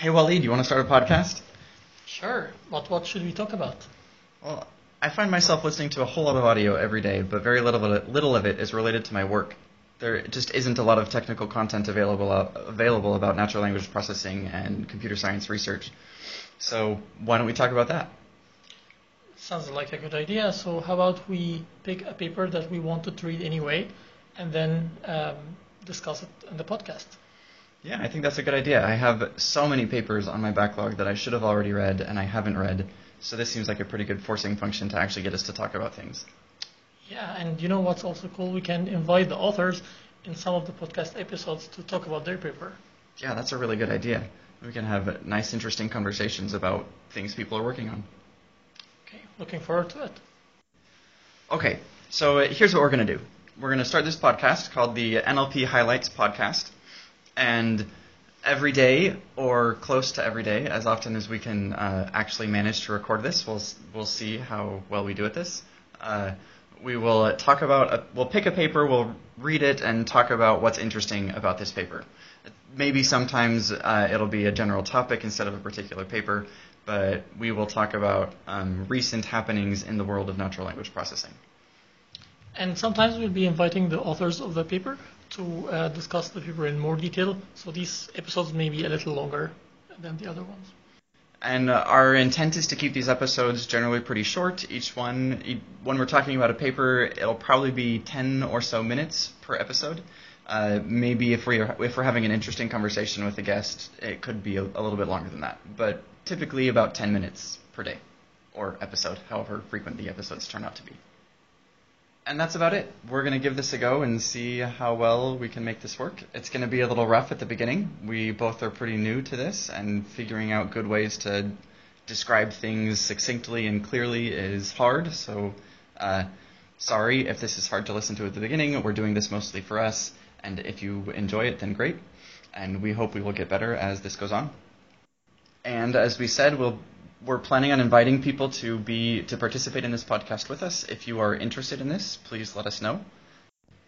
Hey, Waleed, you want to start a podcast? Sure, but what should we talk about? Well, I find myself listening to a whole lot of audio every day, but very little of it, little of it is related to my work. There just isn't a lot of technical content available uh, available about natural language processing and computer science research. So why don't we talk about that? Sounds like a good idea. So how about we pick a paper that we wanted to read anyway, and then um, discuss it in the podcast? Yeah, I think that's a good idea. I have so many papers on my backlog that I should have already read and I haven't read. So this seems like a pretty good forcing function to actually get us to talk about things. Yeah, and you know what's also cool? We can invite the authors in some of the podcast episodes to talk about their paper. Yeah, that's a really good idea. We can have nice, interesting conversations about things people are working on. Okay, looking forward to it. Okay, so here's what we're going to do. We're going to start this podcast called the NLP Highlights Podcast. And every day, or close to every day, as often as we can uh, actually manage to record this, we'll, we'll see how well we do at this. Uh, we will talk about, a, we'll pick a paper, we'll read it, and talk about what's interesting about this paper. Maybe sometimes uh, it'll be a general topic instead of a particular paper, but we will talk about um, recent happenings in the world of natural language processing. And sometimes we'll be inviting the authors of the paper to uh, discuss the paper in more detail. So these episodes may be a little longer than the other ones. And uh, our intent is to keep these episodes generally pretty short. Each one, when we're talking about a paper, it'll probably be 10 or so minutes per episode. Uh, maybe if we're if we're having an interesting conversation with a guest, it could be a, a little bit longer than that. But typically about 10 minutes per day or episode, however frequent the episodes turn out to be. And that's about it. We're going to give this a go and see how well we can make this work. It's going to be a little rough at the beginning. We both are pretty new to this, and figuring out good ways to describe things succinctly and clearly is hard. So, uh, sorry if this is hard to listen to at the beginning. We're doing this mostly for us, and if you enjoy it, then great. And we hope we will get better as this goes on. And as we said, we'll we're planning on inviting people to be to participate in this podcast with us. If you are interested in this, please let us know.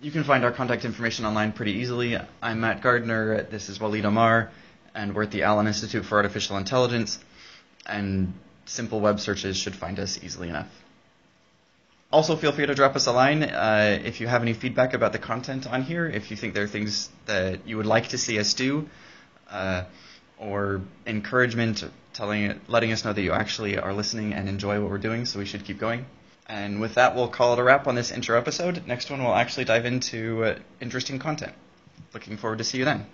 You can find our contact information online pretty easily. I'm Matt Gardner. This is Waleed Ammar, and we're at the Allen Institute for Artificial Intelligence. And simple web searches should find us easily enough. Also, feel free to drop us a line uh, if you have any feedback about the content on here. If you think there are things that you would like to see us do. Uh, or encouragement, telling, it, letting us know that you actually are listening and enjoy what we're doing, so we should keep going. And with that, we'll call it a wrap on this intro episode. Next one, we'll actually dive into uh, interesting content. Looking forward to see you then.